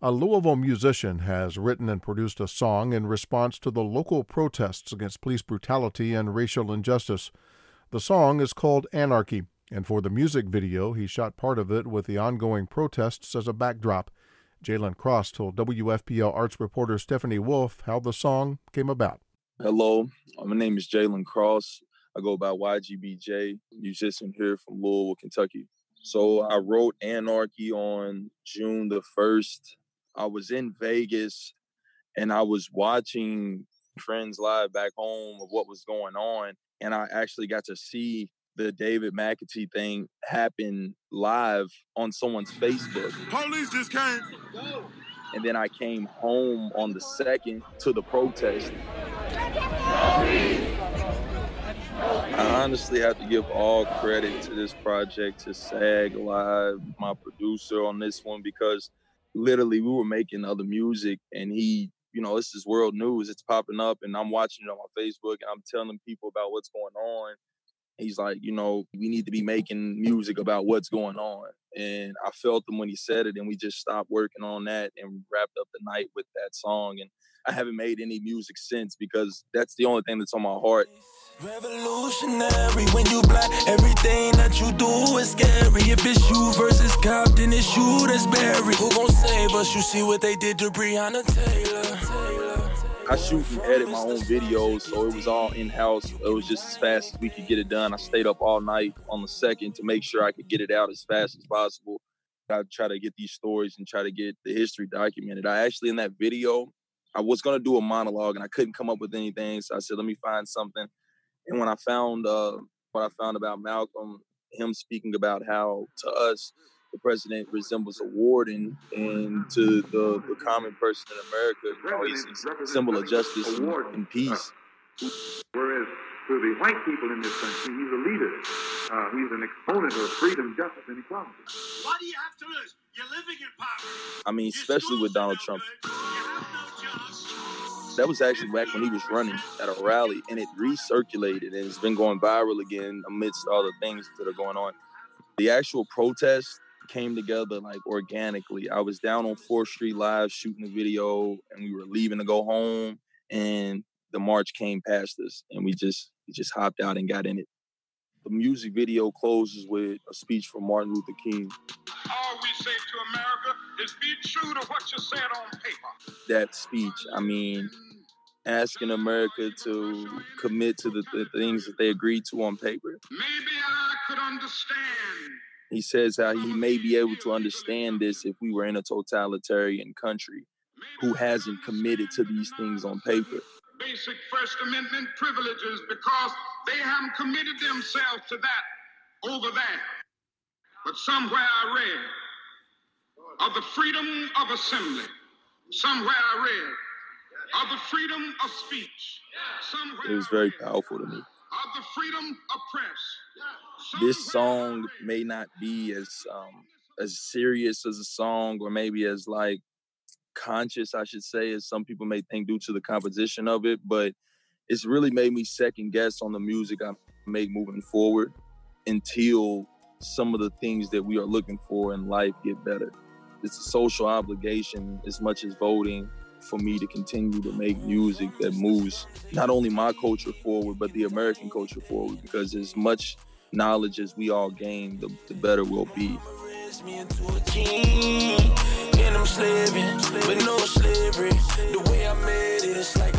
A Louisville musician has written and produced a song in response to the local protests against police brutality and racial injustice. The song is called Anarchy, and for the music video, he shot part of it with the ongoing protests as a backdrop. Jaelan Cross told WFPL arts reporter Stephanie Wolf how the song came about. Hello, uh, my name is Jaelan Cross. I go by YGB JAY, musician here from Louisville, Kentucky. So I wrote Anarchy on June the 1st. I was in Vegas and I was watching Friends Live back home of what was going on. And I actually got to see the David McAtee thing happen live on someone's Facebook. Police just came. And then I came home on the second to the protest. I honestly have to give all credit to this project to SAG Live, my producer on this one, because literally we were making other music and he, you know, this is world news. It's popping up and I'm watching it on my Facebook and I'm telling people about what's going on. He's like, you know, we need to be making music about what's going on. And I felt him when he said it, and we just stopped working on that and wrapped up the night with that song. And I haven't made any music since because that's the only thing that's on my heart. Revolutionary when you black, everything that you do is scary. If it's you versus cop, then it's you that's buried. Who gon' save us? You see what they did to Breonna Taylor. I shoot and edit my own videos, so it was all in house. It was just as fast as we could get it done. I stayed up all night on the second to make sure I could get it out as fast as possible. I try to get these stories and try to get the history documented. I actually in that video, I was gonna do a monologue and I couldn't come up with anything, so I said, let me find something and when I found uh, what I found about Malcolm, him speaking about how to us the president resembles a warden, and to the, the common person in America, you know, he's, a symbol of justice and, and peace. Whereas to the white people in this country, he's a leader. Uh, he's an exponent of freedom, justice, and equality. Why do you have to lose? You're living in poverty. I mean, especially with Donald Trump that was actually back when he was running at a rally and it recirculated and it's been going viral again amidst all the things that are going on. The actual protest came together like organically. I was down on 4th Street Live shooting a video and we were leaving to go home and the march came past us and we just we just hopped out and got in it. The music video closes with a speech from Martin Luther King. All we say to America is be true to what you said on paper. That speech, I mean, asking America to commit to the, the things that they agreed to on paper. Maybe I could understand. He says how he may be able to understand this if we were in a totalitarian country who hasn't committed to these things on paper. Basic First Amendment privileges because they haven't committed themselves to that over that. But somewhere I read of the freedom of assembly. Somewhere I read of the freedom of speech. Somewhere it was very powerful to me. Of the freedom of press. This song may not be as um, as serious as a song, or maybe as like conscious, I should say, as some people may think due to the composition of it, but it's really made me second guess on the music I make moving forward until some of the things that we are looking for in life get better. It's a social obligation as much as voting for me to continue to make music that moves not only my culture forward, but the American culture forward. Because as much knowledge as we all gain, the, the better we'll be. slavery, but no slavery. The way I made it, it's like